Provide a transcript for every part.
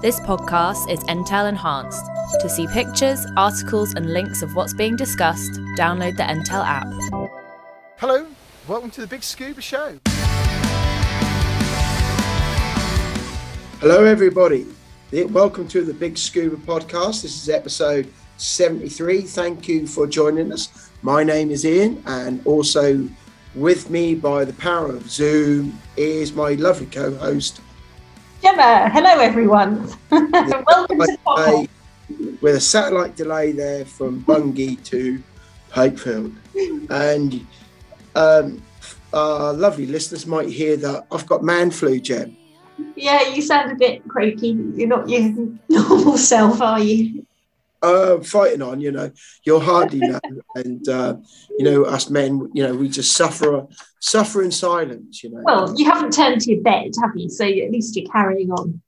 This podcast is Entale enhanced. To see pictures, articles, and links of what's being discussed, download the Entale app. Hello, welcome to the Big Scuba Show. Hello, everybody. Welcome to the Big Scuba Podcast. This is episode 73. Thank you for joining us. My name is Ian, and also with me by the power of Zoom is my lovely co host, Gemma. Hello, everyone. Welcome to podcast. With a satellite delay there from Bungay to Pakefield. And um, our lovely listeners might hear that I've got man flu, Gem. Yeah, you sound a bit croaky. You're not your normal self, are you? Uh, fighting on, you know, you're hardy now. and, uh, you know, us men, you know, we just suffer, suffer in silence, you know. Well, you haven't turned to your bed, have you? So at least you're carrying on.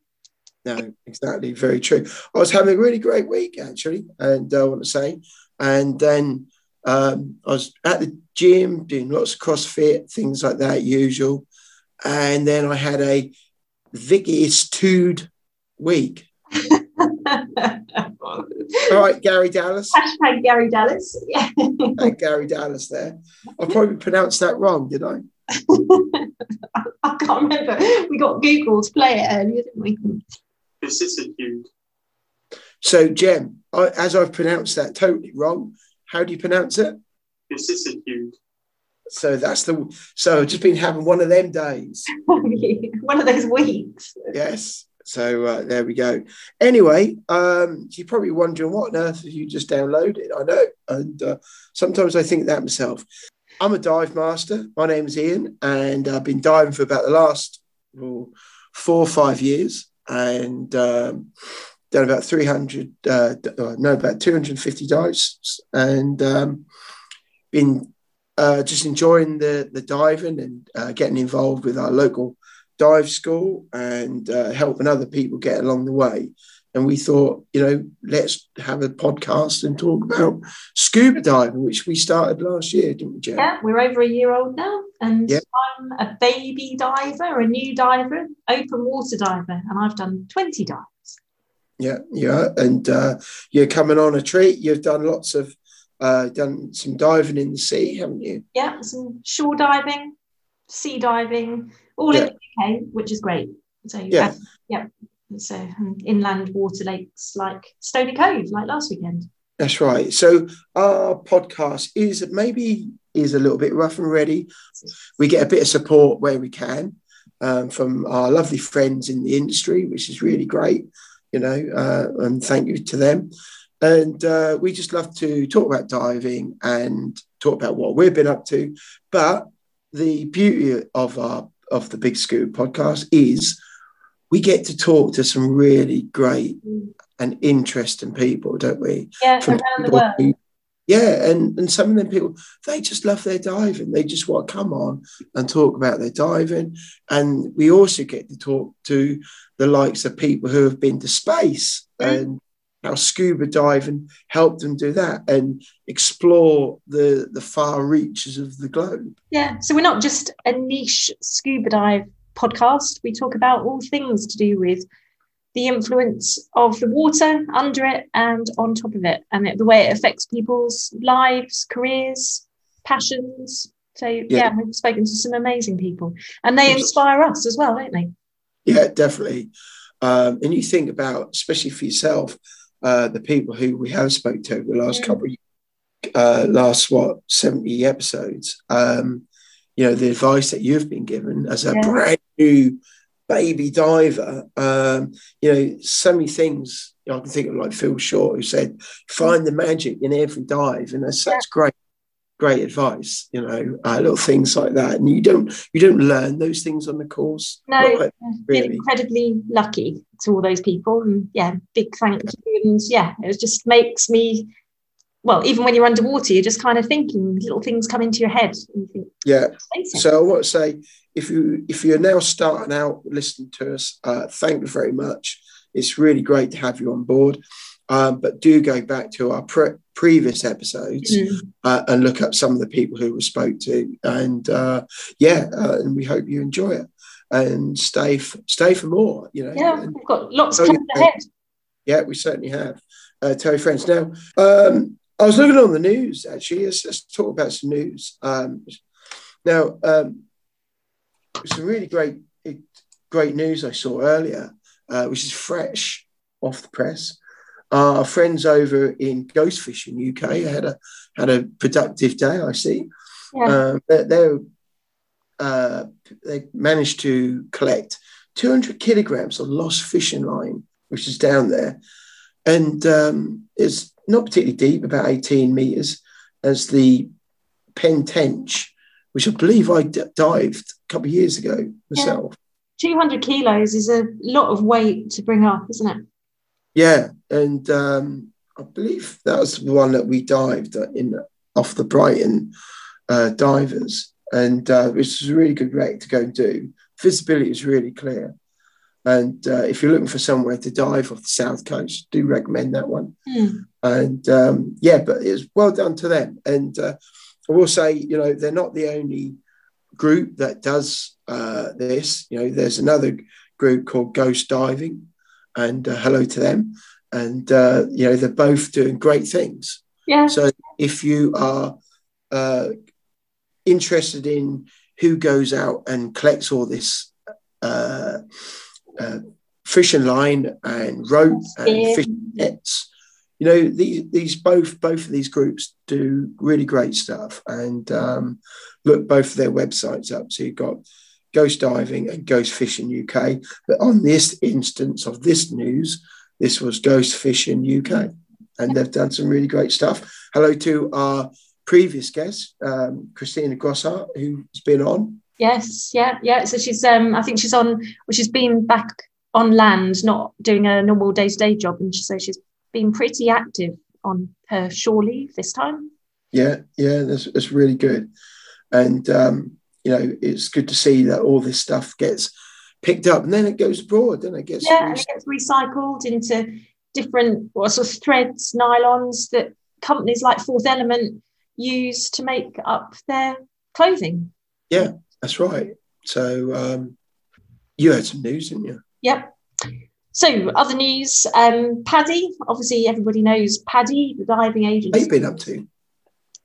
No, exactly. Very true. I was having a really great week, actually, and uh, I want to say. And then um, I was at the gym doing lots of CrossFit, things like that, usual. And then I had a Vicky's Tude week. All right, Garry Dallas. Hashtag Garry Dallas. Yeah. Garry Dallas there. I probably pronounced that wrong, did I? I can't remember. We got Google to play it earlier, didn't we? Vicissitude. So, Jem, I, as I've pronounced that totally wrong, how do you pronounce it? Vicissitude. So that's the. So I've just been having one of them days. one of those weeks. Yes. So uh, there we go. Anyway, um, you're probably wondering what on earth have you just downloaded? I know, and uh, sometimes I think that myself. I'm a dive master. My name is Ian, and I've been diving for about the last well, four or five years, and um, done about 300, uh, uh, no, about 250 dives, and um, been uh, just enjoying the the diving and uh, getting involved with our local dive school and uh, helping other people get along the way. And we thought, you know, let's have a podcast and talk about scuba diving, which we started last year, didn't we, Jen? Yeah, we're over a year old now. And. I'm a baby diver, a new diver, open water diver, and I've done 20 dives. Yeah, yeah. And uh, you're coming on a treat. You've done lots of, uh, done some diving in the sea, haven't you? Yeah, some shore diving, sea diving, all yeah. in the UK, which is great. So yeah, um, yeah. So um, inland water lakes like Stony Cove, like last weekend. That's right. So our podcast is maybe is a little bit rough and ready. We get a bit of support where we can um, from our lovely friends in the industry, which is really great. You know, uh, and thank you to them. And uh, we just love to talk about diving and talk about what we've been up to. But the beauty of our of the Big Scuba podcast is we get to talk to some really great and interesting people, don't we? Yeah, From around the world. Who, yeah, and, and some of them people, they just love their diving. They just want to come on and talk about their diving. And we also get to talk to the likes of people who have been to space mm. and how scuba dive and help them do that and explore the the far reaches of the globe. Yeah, so we're not just a niche scuba dive podcast. We talk about all things to do with the influence of the water under it and on top of it, and the way it affects people's lives, careers, passions. So yeah. yeah, we've spoken to some amazing people, and they inspire us as well, don't they? Yeah, definitely. Um, and you think about, especially for yourself, uh, the people who we have spoke to over the last yeah. couple of uh, last what 70 episodes um, you know the advice that you've been given as a yeah. brand new baby diver um, you know so many things you know, I can think of like Phil Short who said find the magic in every dive and that's such yeah. great great advice you know uh, little things like that. And you don't you don't learn those things on the course. No like, really. incredibly lucky to all those people. And yeah big thank you. And yeah it just makes me well even when you're underwater you're just kind of thinking little things come into your head. Think, yeah. So i want to say if you if you're now starting out listening to us uh, thank you very much. It's really great to have you on board um, but do go back to our pre- previous episodes mm. uh, and look up some of the people who we spoke to. And uh, yeah, uh, and we hope you enjoy it. and stay for, stay for more. You know, Yeah, And- we've got lots Oh, yeah. ahead. yeah, we certainly have. Uh, Terry Friends. Now, um, I was looking on the news actually. Let's, let's talk about some news. Um, now, um, some really great, great news I saw earlier, uh, which is fresh off the press. Our friends over in Ghost Fishing UK had a had a productive day. I see. Yeah. Um, they're, they're, uh, they managed to collect 200 kilograms of lost fishing line, which is down there, and um, it's not particularly deep, about 18 meters, as the Penn Tench, which I believe I d- dived a couple of years ago myself. 200 kilos is a lot of weight to bring up, isn't it? Yeah, and um, I believe that was the one that we dived in off the Brighton uh, divers, and uh, which was a really good rate to go and do. Visibility is really clear, and uh, if you're looking for somewhere to dive off the south coast, do recommend that one. Hmm. And um, yeah, but it's well done to them. And uh, I will say, you know, they're not the only group that does uh, this. You know, there's another group called Ghost Diving, and uh, hello to them. And uh, you know, they're both doing great things. Yeah. So if you are uh, interested in who goes out and collects all this uh, uh, fishing line and rope and nets, you know these these both both of these groups do really great stuff. And um, look both of their websites up. So you've got Ghost Diving and Ghost Fishing UK. But on this instance of this news, this was Ghost Fishing UK, and they've done some really great stuff. Hello to our previous guest, um, Christina Grossart, who's been on. Yes, yeah, yeah. So she's um I think she's on well, she's been back on land, not doing a normal day-to-day job, and she, so she's been pretty active on her shore leave this time. Yeah, yeah, that's, that's really good. And, um, you know, it's good to see that all this stuff gets picked up and then it goes abroad, then it gets. Yeah, and it gets recycled into different what sort of threads, nylons that companies like Fourth Element use to make up their clothing. Yeah, that's right. So um, you had some news, didn't you? Yep. So, other news um, PADI, obviously, everybody knows PADI, the diving agency. have been up to?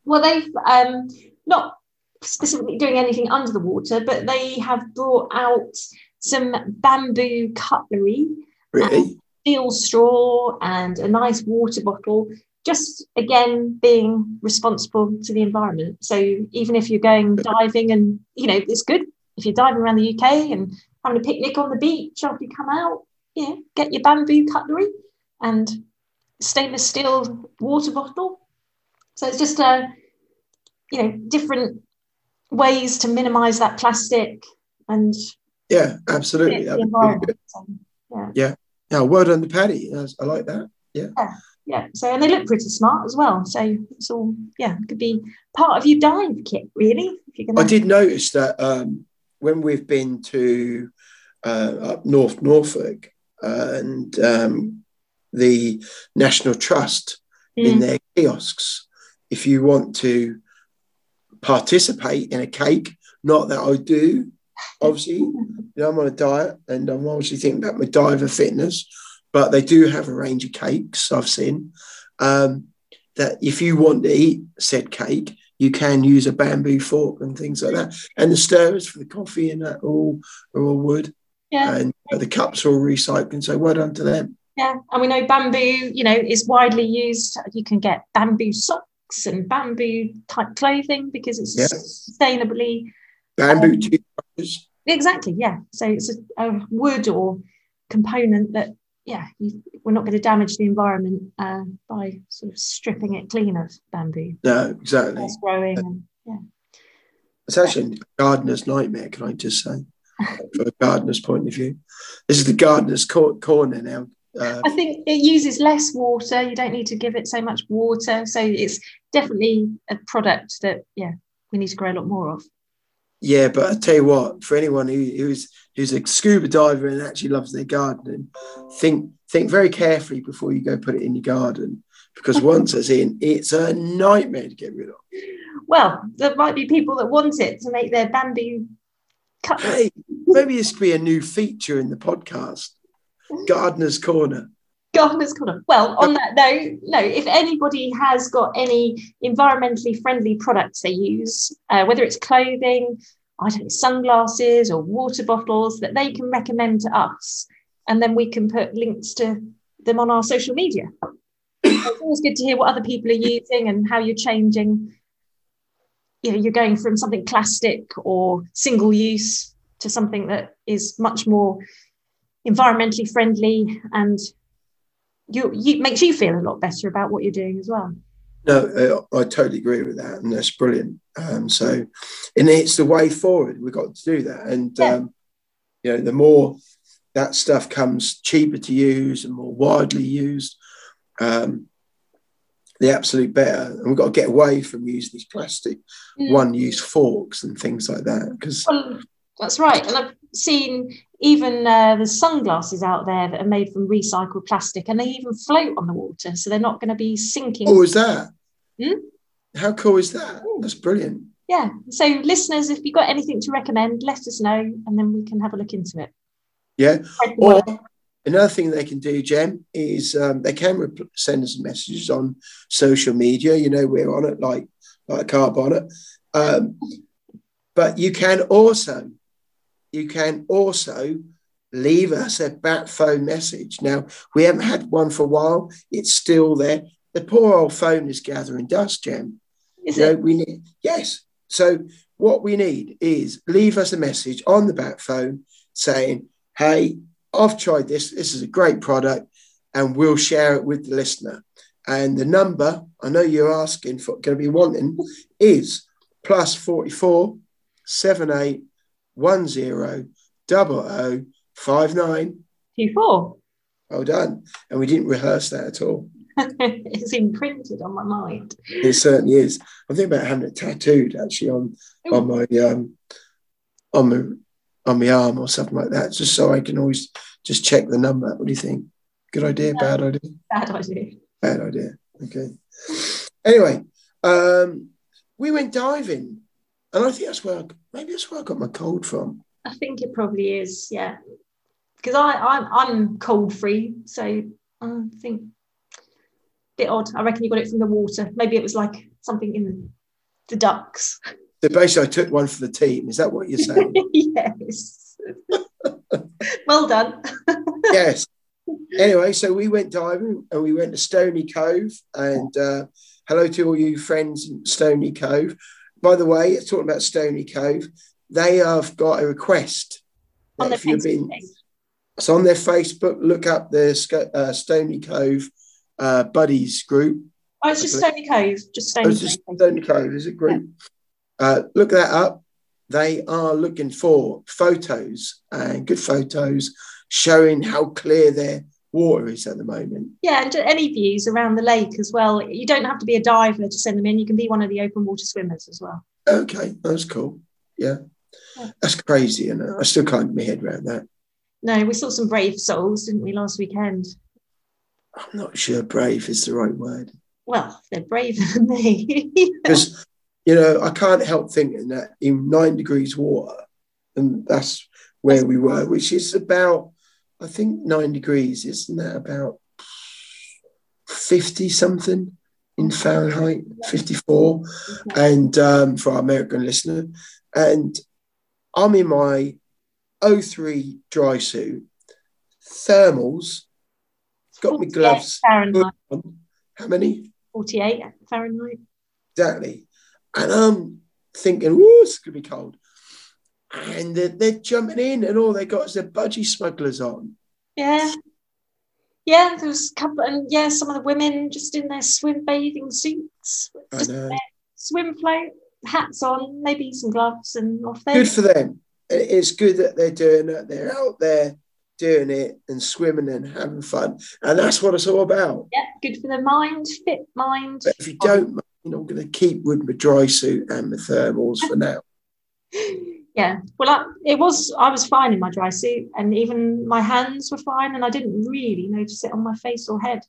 Well, they've um, not specifically doing anything under the water, but they have brought out some bamboo cutlery, Really? Um, steel straw, and a nice water bottle. Just again, being responsible to the environment. So even if you're going diving, and you know it's good if you're diving around the UK and having a picnic on the beach after you come out, you know, get your bamboo cutlery and stainless steel water bottle. So it's just a, you know, different ways to minimise that plastic and Yeah, absolutely. the That would be good. So, Yeah, well done to PADI. I like that. yeah. Yeah, so and they look pretty smart as well. So it's all yeah, could be part of your dive kit really. If you're I gonna did notice that um, when we've been to uh, up North Norfolk and um, the National Trust in Mm. their kiosks, if you want to participate in a cake, not that I do, obviously, you know, I'm on a diet and I'm obviously thinking about my diet diver fitness, but they do have a range of cakes I've seen. Um, that if you want to eat said cake, you can use a bamboo fork and things like that. And the stirrers for the coffee and that all are all wood, yeah. and the cups are all recycled. So well done to them. Yeah, and we know bamboo, you know, is widely used. You can get bamboo and bamboo type clothing because it's Yeah. sustainably Bamboo Um, exactly, yeah. So it's a, a wood or component that, yeah, you, we're not going to damage the environment uh, by sort of stripping it clean of bamboo. No, exactly. It's growing and yeah. It's actually a gardener's nightmare, can I just say, from a gardener's point of view. This is the gardener's cor- corner now. Uh, I think it uses less water. You don't need to give it so much water. So it's definitely a product that, yeah, we need to grow a lot more of. yeah, but I tell you what, for anyone who, who's who's a scuba diver and actually loves their gardening, think think very carefully before you go put it in your garden because once it's in, it's a nightmare to get rid of. Well, there might be people that want it to make their bamboo cutlery. Hey, maybe this could be a new feature in the podcast. Gardener's Corner. Gardener's Corner. Well, on that note, no, if anybody has got any environmentally friendly products they use, uh, whether it's clothing, I don't know, sunglasses or water bottles that they can recommend to us, and then we can put links to them on our social media. it's always good to hear what other people are using and how you're changing. You know, you're going from something plastic or single use to something that is much more environmentally friendly and you, you makes you feel a lot better about what you're doing as well. No, uh, I totally agree with that, and that's brilliant. Um, so, and it's the way forward. We've got to do that, and Yeah. um, you know, the more that stuff comes cheaper to use and more widely used, um, the absolute better. And we've got to get away from using these plastic Mm. one-use forks and things like that because Well, that's right. And I've seen even uh, the sunglasses out there that are made from recycled plastic and they even float on the water. So they're not going to be sinking. oh, is that? Hmm? How cool is that? That's brilliant. Yeah. So, listeners, if you've got anything to recommend, let us know and then we can have a look into it. Yeah. Or another thing they can do, Jem, is um, they can rep- send us messages on social media. You know, we're on it like like a car bonnet. Um, but you can also you can also leave us a bat phone message. Now we haven't had one for a while. It's still there. The poor old phone is gathering dust, Jem. Is You know, it? we need yes. So what we need is leave us a message on the back phone saying, "Hey, I've tried this. This is a great product, and we'll share it with the listener." And the number I know you're asking for, going to be wanting, is plus forty four seven eight one zero double o five nine. Two four. Well done. And we didn't rehearse that at all. it's imprinted on my mind. It certainly is. I'm thinking about having it tattooed actually on on my um on my on my arm or something like that, just so I can always just check the number. What do you think? Good idea, bad idea? Bad idea. Bad idea. Okay. Anyway, um, we went diving, and I think that's where I, maybe that's where I got my cold from. I think it probably is, yeah. Because I I'm, I'm cold free, so I think bit odd. I reckon you got it from the water. Maybe it was like something in the ducks. So basically, I took one for the team. Is that what you're saying? yes. well done. yes. Anyway, so we went diving and we went to Stony Cove. And uh, hello to all you friends in Stony Cove. By the way, it's talking about Stony Cove, they have got a request. On if you've Facebook been, it's on their Facebook. Look up the uh, Stony Cove uh, Buddies group. Oh, it's just Stony Cove. Just Oh, Stony it's just Cove. Stony Cove is a group. Uh, look that up. They are looking for photos and good photos showing how clear their water is at the moment. Yeah, and any views around the lake as well. You don't have to be a diver to send them in. You can be one of the open water swimmers as well. Okay, that's cool. Yeah, Yeah. that's crazy, and I still can't get my head around that. No, we saw some brave souls, didn't we, last weekend? I'm not sure brave is the right word Well, they're braver than me. because you know I can't help thinking that in nine degrees water, and that's where we were, which is about I think nine degrees, isn't that about fifty something in Fahrenheit, fifty four, and um, for our American listener, and I'm in my O3 dry suit, thermals, got my gloves. Fahrenheit. How many? 48 Fahrenheit. Exactly. And I'm thinking, whoo, it's going to be cold. And they're, they're jumping in, and all they got is their budgie smugglers on. Yeah. Yeah, there was a couple, and yeah, some of the women just in their swim bathing suits, just their swim float, hats on, maybe some gloves, and off they Good for them. It's good that they're doing it. They're out there doing it and swimming and having fun. And that's what it's all about. Yeah, good for the mind, fit mind. But if you don't, mind, I'm going to keep with my dry suit and my thermals for now. Yeah, well, I, it was. I was fine in my dry suit, and even my hands were fine, and I didn't really notice it on my face or head.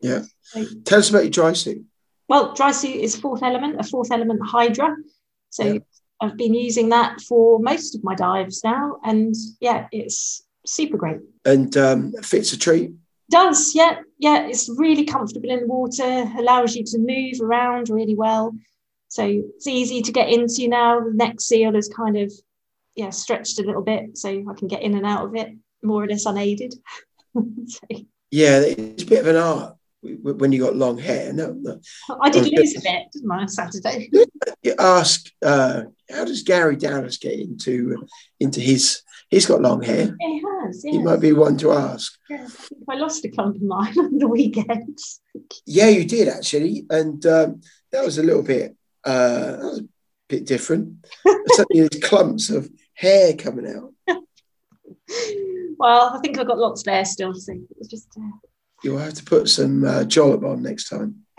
Yeah. So, Tell us about your dry suit. well, dry suit is fourth element, a fourth element Hydra. So Yeah. I've been using that for most of my dives now, and yeah, it's super great. And um, fits a treat. Does yeah, yeah, it's really comfortable in the water, allows you to move around really well. So it's easy to get into now. The neck seal is kind of yeah stretched a little bit, so I can get in and out of it more or less unaided. so, Yeah, it's a bit of an art when you got long hair. No, no. I did Oh, lose a bit, didn't I, on Saturday? You ask, uh, how does Garry Dallas get into into his? He's got long hair. It has, He might be one to ask. yeah. I think I lost a clump of mine on the weekend. Yeah, you did actually, and um, that was a little bit. Uh, that was a bit different. Suddenly, these clumps of hair coming out. well, I think I've got lots there still, so it was just uh, You'll have to put some uh, jollop on next time.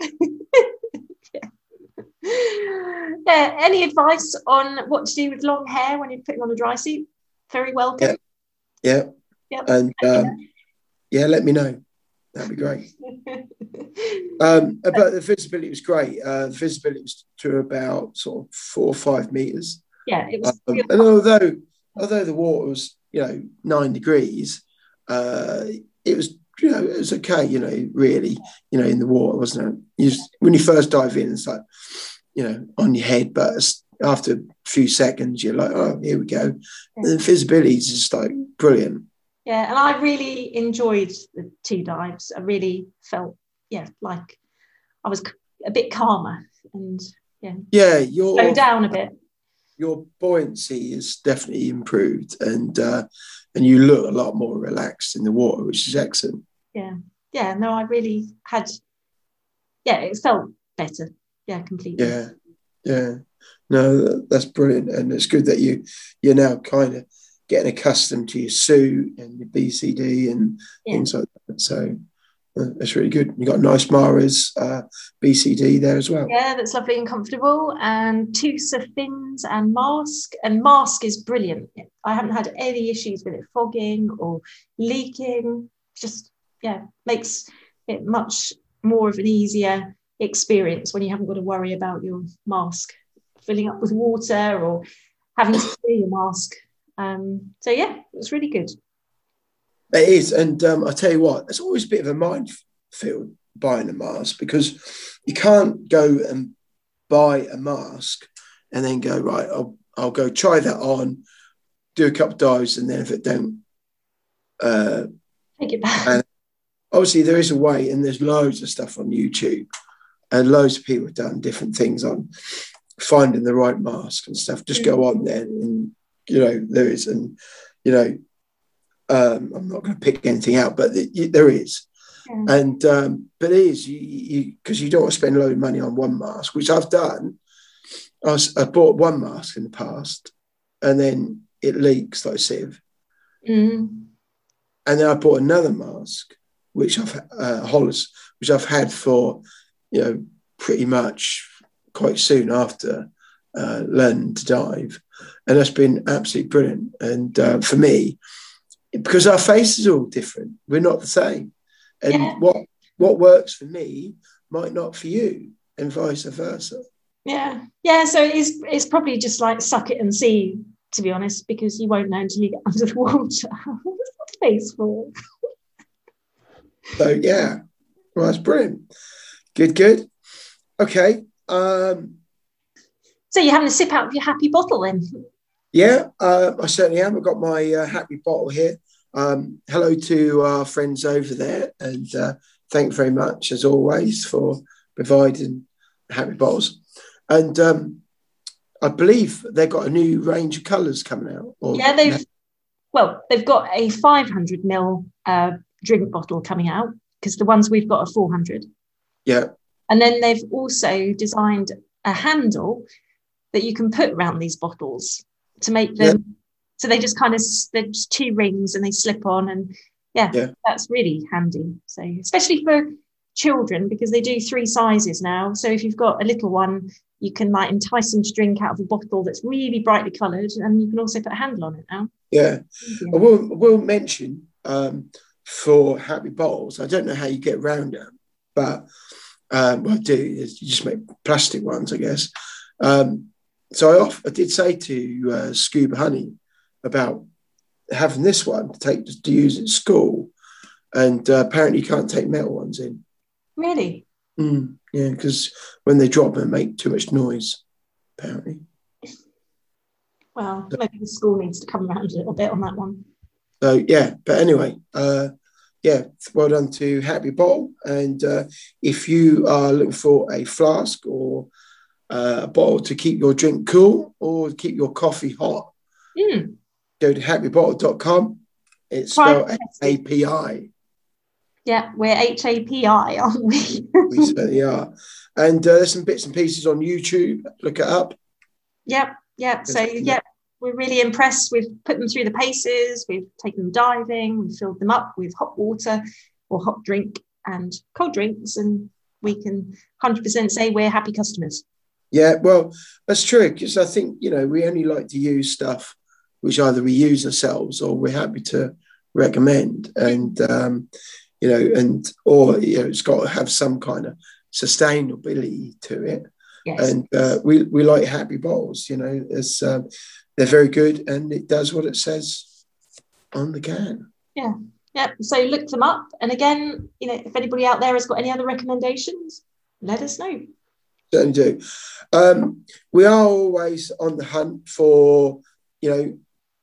yeah. Any advice on what to do with long hair when you're putting on a dry suit? Very welcome. Yeah, Yep. and um, yeah, let me know. That'd be great. Um, but the visibility was great. Uh, the visibility was to about sort of four or five meters. yeah, it was. Um, and although although the water was you know nine degrees, uh, it was you know it was okay. You know, really, you know, in the water, wasn't it? You just, when you first dive in, it's like you know on your head, but after a few seconds, you're like, oh, here we go. And the visibility is just like brilliant. Yeah, and I really enjoyed the two dives. I really felt, yeah, like I was a bit calmer and Yeah, your slowed down a bit. your buoyancy is definitely improved, and uh, and you look a lot more relaxed in the water, which is excellent. Yeah, yeah. No, I really had. Yeah, it felt better. Yeah, completely. Yeah, yeah. No, that's brilliant, and it's good that you you're now kind of getting accustomed to your suit and your BCD and Yeah. things like that. So that's really good. You got nice Mares uh, BCD there as well. Yeah, that's lovely and comfortable. And Tusa fins and mask. And mask is brilliant. I haven't had any issues with it fogging or leaking. Just, yeah, makes it much more of an easier experience when you haven't got to worry about your mask filling up with water or having to clear your mask. Um, so, yeah, it's really good. It is, and um, I tell you what, it's always a bit of a minefield buying a mask because you can't go and buy a mask and then go right. I'll I'll go try that on, do a couple of dives, and then if it don't, uh, Take it back. And- obviously there is a way, and there's loads of stuff on YouTube, and loads of people have done different things on finding the right mask and stuff. Just go on there, and you know there is, and you know, um, I'm not going to pick anything out, but th- there is, Yeah. and um, but it is you because you, don't want to spend a load of money on one mask, which I've done. I, was, I bought one mask in the past, and then it leaks like a sieve. Mm. and then I bought another mask, which I've uh, Hollis, which I've had for you know pretty much quite soon after uh, learning to dive, and that's been absolutely brilliant. And uh, for me, because our faces are all different, we're not the same, and Yeah. what what works for me might not for you, and vice versa. Yeah, yeah. So it's it's probably just like suck it and see, to be honest, because you won't know until you get under the water. What's that face for? So yeah, well, that's brilliant. Good, good. Okay. Um, So you're having a sip out of your happy bottle then? Yeah, uh, I certainly am. I've got my uh, happy bottle here. Um, hello to our friends over there, and uh, thank you very much, as always, for providing happy bottles. And um, I believe they've got a new range of colours coming out. Yeah, they've well, they've got a 500 ml uh, drink bottle coming out because the ones we've got are 400. Yeah, And then they've also designed a handle that you can put around these bottles to make them. So they just kind of there's two rings and they slip on, and yeah, Yeah. that's really handy. So especially for children because they do three sizes now. So if you've got a little one, you can like entice them to drink out of a bottle that's really brightly coloured, and you can also put a handle on it now. yeah. I will, will mention um, for happy bottles, I don't know how you get around them, but um, well, I do. is You just make plastic ones, I guess. Um, so I, off, I did say to uh, Scuba Honey about having this one to take to use at school, and uh, apparently you can't take metal ones in. Really? Mm, yeah, because when they drop, they make too much noise. Apparently. Well, maybe the school needs to come around a little bit on that one. So yeah, but anyway, uh, yeah, well done to Happy Bottle. And uh, if you are looking for a flask or uh, a bottle to keep your drink cool or keep your coffee hot, Mm. go to happybottle.com. It's spelled API. Yeah, we're HAPI, aren't we? We certainly are. And uh, there's some bits and pieces on YouTube. Look it up. Yep, yep. So yep, we're really impressed. We've put them through the paces. We've taken them diving. We've filled them up with hot water or hot drink and cold drinks, and we can 100% say we're happy customers. Yeah, well, that's true because I think you know we only like to use stuff which either we use ourselves or we're happy to recommend, and um, you know, and or you know, it's got to have some kind of sustainability to it. Yes. And uh, we we like happy bottles. You know, it's um, they're very good, and it does what it says on the can. Yeah. Yep. So look them up. And again, you know, if anybody out there has got any other recommendations, let us know. Certainly do. Um, we are always on the hunt for, you know,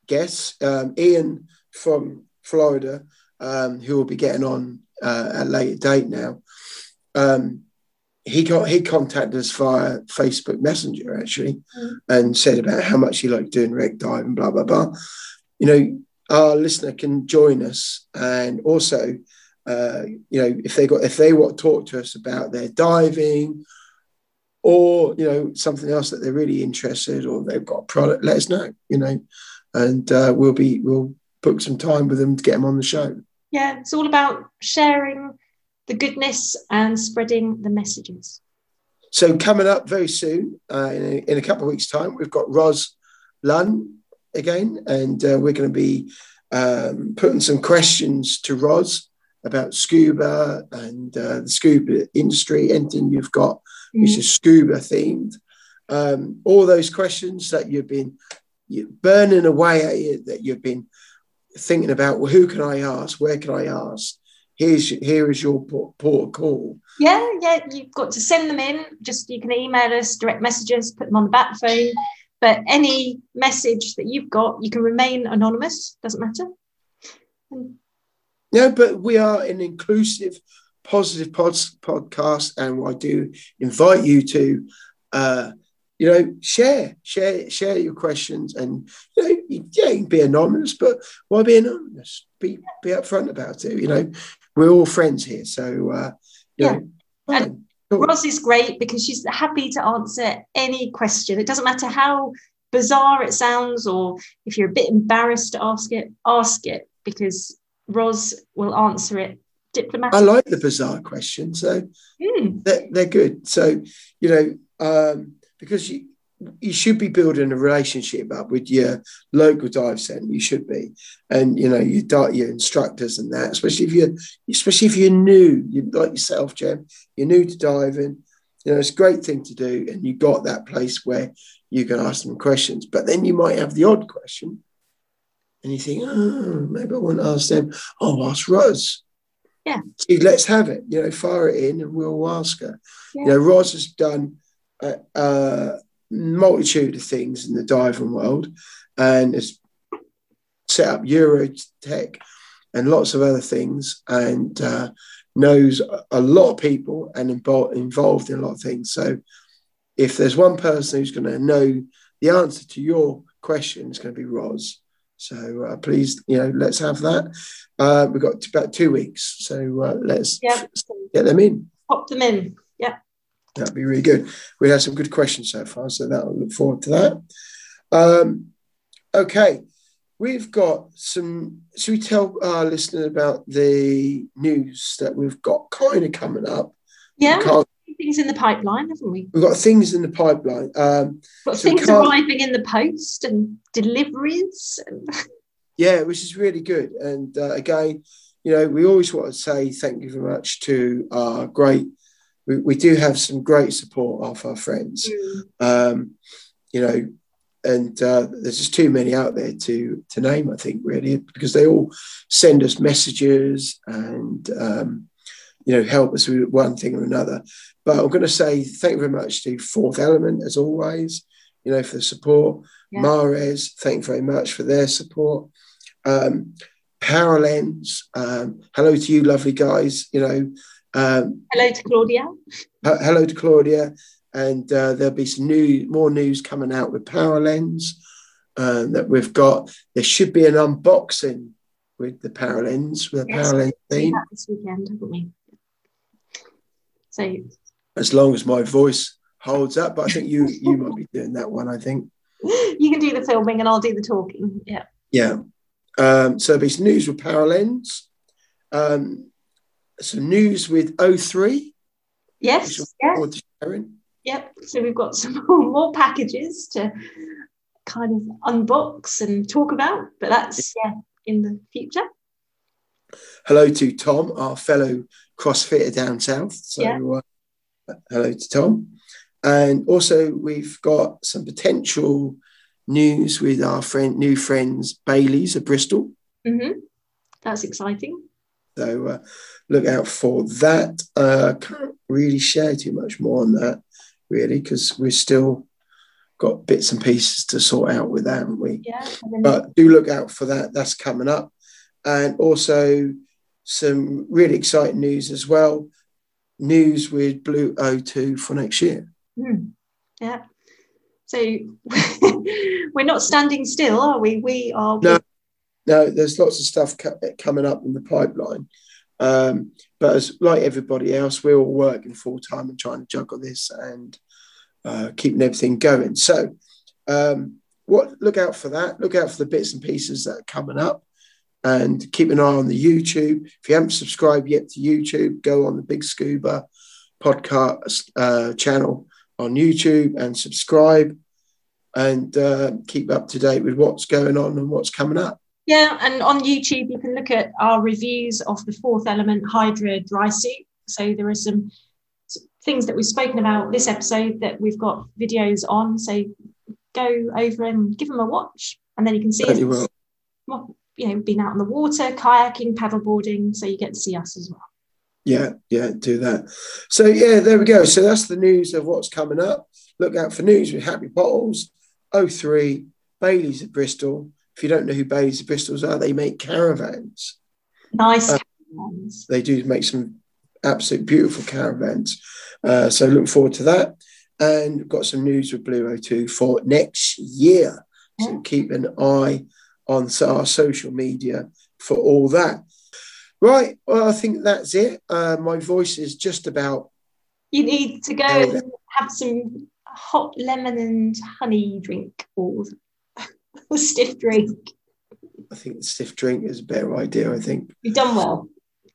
guests. Um, Ian from Florida, um, who will be getting on uh, at a later date now. Um, he got he contacted us via Facebook Messenger actually, Mm. and said about how much he liked doing wreck diving, blah blah blah. You know, our listener can join us, and also, uh, you know, if they got if they want to talk to us about their diving or you know something else that they're really interested or they've got a product let us know you know and uh, we'll be we'll book some time with them to get them on the show Yeah, it's all about sharing the goodness and spreading the messages. so coming up very soon uh, in, a, in a couple of weeks time we've got Ros Lunn again and uh, we're going to be um, putting some questions to Ros about scuba and uh, the scuba industry anything you've got which is scuba themed. Um, all those questions that you've been burning away at you, that you've been thinking about. Well, who can I ask? Where can I ask? Here's here is your port, call. Yeah, yeah, you've got to send them in. Just you can email us, direct messages, put them on the back phone. But any message that you've got, you can remain anonymous, doesn't matter. Yeah, but we are an inclusive, positive pod, podcast, and I do invite you to, uh, you know, share, share, share your questions, and you know, you- yeah, you can be anonymous, but why be anonymous? Be be upfront about it. You know, we're all friends here, so uh, Yeah. know. Cool. Ros is great because she's happy to answer any question. It doesn't matter how bizarre it sounds, or if you're a bit embarrassed to ask it, ask it because Ros will answer it I like the bizarre questions, so Mm, they're, they're good. So, you know, um, because you, you should be building a relationship up with your local dive centre. You should be, and you know, your your instructors and that. Especially if you're, especially if you're new, you like yourself, Jem. You're new to diving. You know, it's a great thing to do, and you got that place where you can ask them questions. But then you might have the odd question, and you think, oh, maybe I want to ask them. Oh, ask Rose. Yeah. See, let's have it. You know, fire it in, and we'll ask her. Yeah. You know, Roz has done a, a multitude of things in the diving world, and has set up EUROTEK and lots of other things, and uh, knows a- a lot of people and involved involved in a lot of things. So, if there's one person who's going to know the answer to your question, it's going to be Roz. So uh, please, you know, let's have that. Uh, we've got about two weeks, so uh, let's yeah, get them in. pop them in. Yeah. That'd be really good. We had some good questions so far, so that'll look forward to that. Um, okay, we've got some. Should we tell our listeners about the news that we've got kind of coming up? Yeah. We can't- Things in the pipeline, haven't we? We've got things in the pipeline. Um, Got So things arriving in the post and deliveries. And yeah, which is really good. And uh, again, you know, we always want to say thank you very much to our great. We, we do have some great support of our friends. Um, you know, and uh, there's just too many out there to to name. I think really because they all send us messages and um, you know help us with one thing or another. But I'm going to say thank you very much to Fourth Element as always. You know for the support. Yeah. Mares, thank you very much for their support. Um, Paralenz, um, hello to you, lovely guys. You know, um, Hello to Claudia. Hello to Claudia, and uh, there'll be some new more news coming out with Paralenz uh, that we've got. There should be an unboxing with the Paralenz with a Yes. Paralenz theme, this weekend, haven't we? So as long as my voice holds up. But I think you you might be doing that one. I think. you can do the filming and I'll do the talking. Yeah. Yeah. Um, so there'll be some news with Paralenz. Um, some news with O3. which Yes. Yeah. forward to sharing. Yep. So we've got some more packages to kind of unbox and talk about, but that's yeah in the future. hello to Tom, our fellow CrossFitter down south. So, Yeah. uh, hello to Tom. And also, we've got some potential news with our friend, new friends Bailey's of Bristol. hmm That's exciting. So, uh, look out for that. Uh, can't really share too much more on that, really, because we've still got bits and pieces to sort out with that, haven't we? Yeah. But do look out for that. That's coming up. And also some really exciting news as well. News with Blue O2 for next year. Hmm. Yeah. So we're not standing still, are we? We are. No. No, there's lots of stuff co- coming up in the pipeline. Um, but as like everybody else, we're all working full time and trying to juggle this and uh, keeping everything going. So, um, what look out for that. Look out for the bits and pieces that are coming up, and keep an eye on the YouTube. If you haven't subscribed yet to YouTube, go on the Big Scuba podcast uh, channel on YouTube and subscribe, and uh, keep up to date with what's going on and what's coming up. Yeah, and on YouTube you can look at our reviews of the fourth element Hydra dry suit. So there are some things that we've spoken about this episode that we've got videos on. So go over and give them a watch, and then you can see Certainly us, will. well, you know, been out on the water, kayaking, paddleboarding, so you get to see us as well. Yeah, yeah, do that. So yeah, there we go. So that's the news of what's coming up. Look out for news with Happy Bottles, O3, Bailey's at Bristol. If you don't know who Bailey's at Bristol's are, they make caravans. Nice. Uh, ones. They do make some absolute beautiful caravans. Uh, so look forward to that. And got some news with Blue O2 for next year. So Yeah. keep an eye on our social media for all that. Right. Well, I think that's it. Uh, my voice is just about You need to go and have some hot lemon and honey drink or stiff drink. I think the stiff drink is a better idea. I think. You've done well.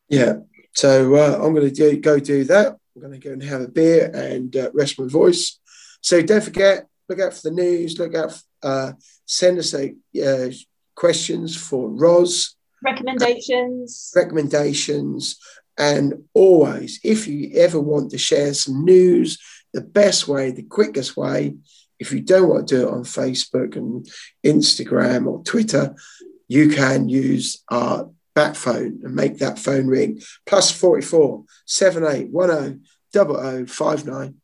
Yeah. So uh, I'm going to do, go do that. I'm going to go and have a beer and uh, rest my voice. So don't forget, look out for the news. Look out. Uh, send us a, uh, questions for Roz, Recommendations. recommendations, and always, if you ever want to share some news, the best way, the quickest way, if you don't want to do it on Facebook and Instagram or Twitter, you can use our back phone and make that phone ring plus 44 7810 0059.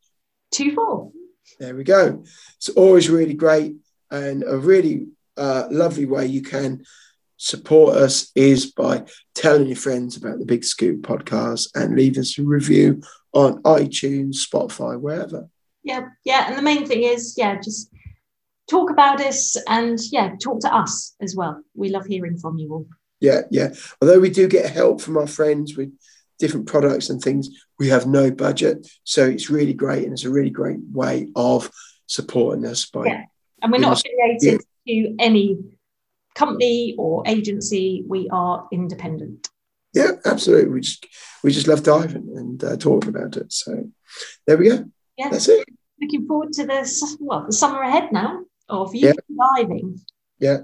Two four. There we go. It's always really great and a really uh, lovely way you can support us is by telling your friends about the Big Scuba podcast and leave us a review on iTunes, Spotify, wherever. Yeah, yeah. And the main thing is, yeah, just talk about us and yeah, talk to us as well. We love hearing from you all. Yeah, yeah. Although we do get help from our friends with different products and things, we have no budget. So it's really great and it's a really great way of supporting us by Yeah. And we're not affiliated to any company or agency. We are independent. Yeah, absolutely. We just we just love diving and uh, talking about it. So there we go. Yeah. That's it. Looking forward to this, well, the summer ahead now of you diving. Yeah.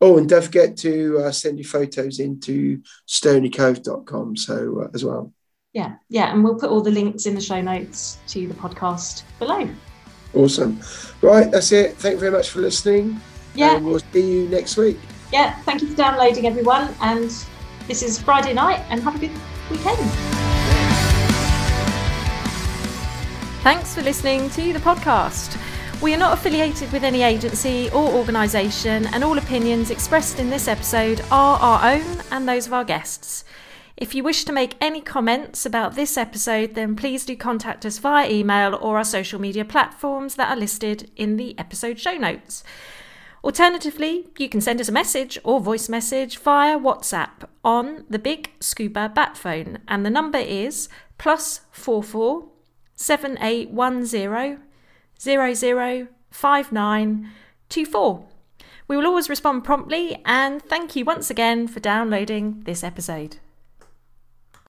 Oh, and don't forget to uh, send your photos into stonycove.com so uh, as well. Yeah, yeah. And we'll put all the links in the show notes to the podcast below. Awesome. Right, that's it. Thank you very much for listening. Yeah. And we'll see you next week. Yeah. Thank you for downloading, everyone. And this is Friday night, and have a good weekend. Thanks for listening to the podcast. We are not affiliated with any agency or organisation, and all opinions expressed in this episode are our own and those of our guests. If you wish to make any comments about this episode, then please do contact us via email or our social media platforms that are listed in the episode show notes. Alternatively, you can send us a message or voice message via WhatsApp on the Big Scuba Bat phone, and the number is plus four four seven eight one zero zero zero five nine two four. We will always respond promptly, and thank you once again for downloading this episode.